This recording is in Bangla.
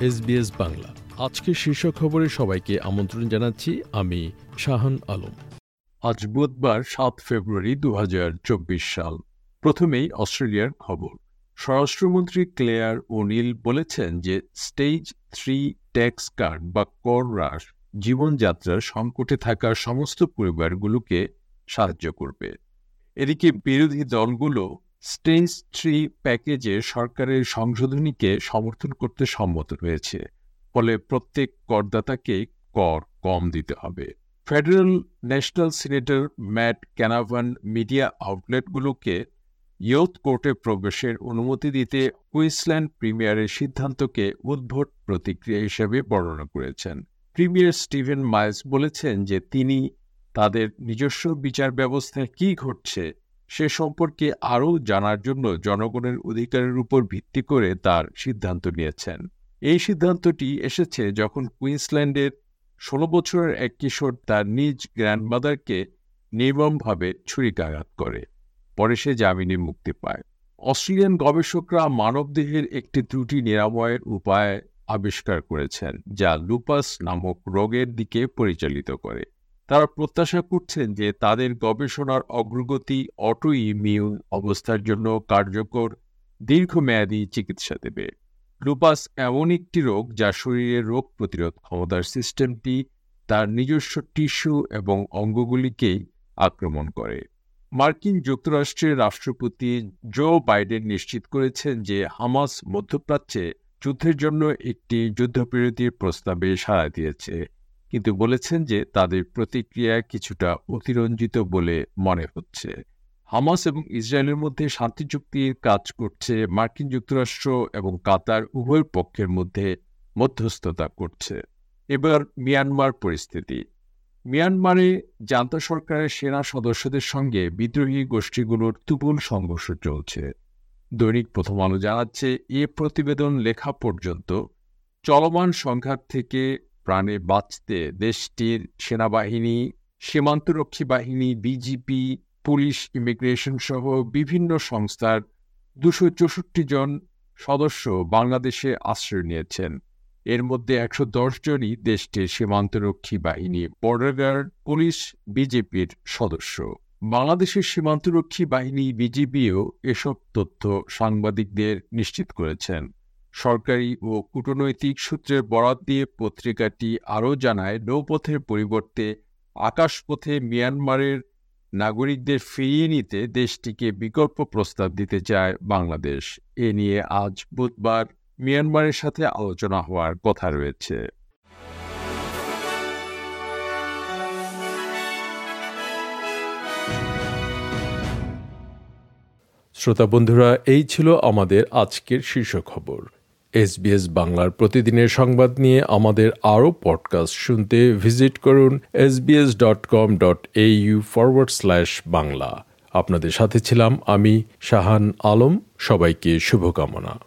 এসবিএস বাংলা। আজকের শীর্ষ খবরে সবাইকে আমন্ত্রণ জানাচ্ছি আমি শাহান আলম। আজ বুধবার সাত ফেব্রুয়ারি দুহাজার চব্বিশ সাল। প্রথমেই অস্ট্রেলিয়ার খবর। স্বরাষ্ট্রমন্ত্রী ক্লেয়ার ওনিল বলেছেন যে স্টেজ থ্রি ট্যাক্স কার্ড বা কর হ্রাস জীবনযাত্রার সংকটে থাকা সমস্ত পরিবারগুলোকে সাহায্য করবে। এদিকে বিরোধী দলগুলো স্টেজ থ্রি প্যাকেজে সরকারের সংশোধনীকে সমর্থন করতে সম্মত হয়েছে, ফলে প্রত্যেক করদাতাকে কর কম দিতে হবে। Federal national senator Matt Canavan media আউটলেটগুলোকে youth কোর্টে প্রবেশের অনুমতি দিতে কুইন্সল্যান্ড প্রিমিয়ারের সিদ্ধান্তকে উদ্ভট প্রতিক্রিয়া হিসেবে বর্ণনা করেছেন। প্রিমিয়ার স্টিভেন মাইলস বলেছেন যে তিনি, তাদের নিজস্ব বিচার ব্যবস্থায় কী ঘটছে সে সম্পর্কে আরও জানার জন্য জনগণের অধিকারের উপর ভিত্তি করে তার সিদ্ধান্ত নিয়েছেন। এই সিদ্ধান্তটি এসেছে যখন কুইন্সল্যান্ডের ষোলো বছরের এক কিশোর তার নিজ গ্র্যান্ডমাদারকে নির্মমভাবে ছুরিকাঘাত করে। পরে সে জামিনে মুক্তি পায়। অস্ট্রেলিয়ান গবেষকরা মানবদেহের একটি ত্রুটি নিরাময়ের উপায় আবিষ্কার করেছেন, যা লুপাস নামক রোগের দিকে পরিচালিত করে। তারা প্রত্যাশা করছেন যে তাদের গবেষণার অগ্রগতি অটো ইমিউন অবস্থার জন্য কার্যকর, দীর্ঘমেয়াদী চিকিৎসা দেবে। লুপাস এমন একটি রোগ যা শরীরের রোগ প্রতিরোধ ক্ষমতার সিস্টেমটি, তার নিজস্ব টিস্যু এবং অঙ্গগুলিকেই আক্রমণ করে। মার্কিন যুক্তরাষ্ট্রের রাষ্ট্রপতি জো বাইডেন নিশ্চিত করেছেন যে হামাস মধ্যপ্রাচ্যে যুদ্ধের জন্য একটি যুদ্ধবিরতির প্রস্তাবে সাড়া দিয়েছে। কিন্তু বলেছেন যে তাদের প্রতিক্রিয়া কিছুটা অতিরঞ্জিত বলে মনে হচ্ছে। হামাস এবং ইসরায়েলের মধ্যে শান্তি চুক্তির কাজ করছে, মার্কিন যুক্তরাষ্ট্র এবং কাতার উভয় পক্ষের মধ্যে মধ্যস্থতা করছে। এবার মিয়ানমার পরিস্থিতি। মিয়ানমারে জান্তা সরকারের সেনা সদস্যদের সঙ্গে বিদ্রোহী গোষ্ঠীগুলোর তুমুল সংঘর্ষ চলছে। দৈনিক প্রথম আলো জানাচ্ছে, এ প্রতিবেদন লেখা পর্যন্ত চলমান সংঘাত থেকে প্রাণে বাঁচতে দেশটির সেনাবাহিনী, সীমান্তরক্ষী বাহিনী, বিজিপি, পুলিশ, ইমিগ্রেশন সহ বিভিন্ন সংস্থার দুশো চৌষট্টি জন সদস্য বাংলাদেশে আশ্রয় নিয়েছেন। এর মধ্যে একশো দশ জনই দেশটির সীমান্তরক্ষী বাহিনী, বর্ডার গার্ড পুলিশ, বিজেপির সদস্য। বাংলাদেশের সীমান্তরক্ষী বাহিনী বিজিবিও এসব তথ্য সাংবাদিকদের নিশ্চিত করেছেন। সরকারি ও কূটনৈতিক সূত্রের বরাত দিয়ে পত্রিকাটি আরও জানায়, নৌপথের পরিবর্তে আকাশপথে মিয়ানমারের নাগরিকদের ফিরিয়ে নিতে দেশটিকে বিকল্প প্রস্তাব দিতে চায় বাংলাদেশ। এ নিয়ে আজ বুধবার মিয়ানমারের সাথে আলোচনা হওয়ার কথা রয়েছে। শ্রোতা বন্ধুরা, এই ছিল আমাদের আজকের শীর্ষ খবর। এসবিএস বাংলার প্রতিদিনের সংবাদ নিয়ে আমাদের আরও পডকাস্ট শুনতে ভিজিট করুন SBS dot com dot A U forward slash Bangla. আপনাদের সাথে ছিলাম আমি শাহান আলম। সবাইকে শুভকামনা।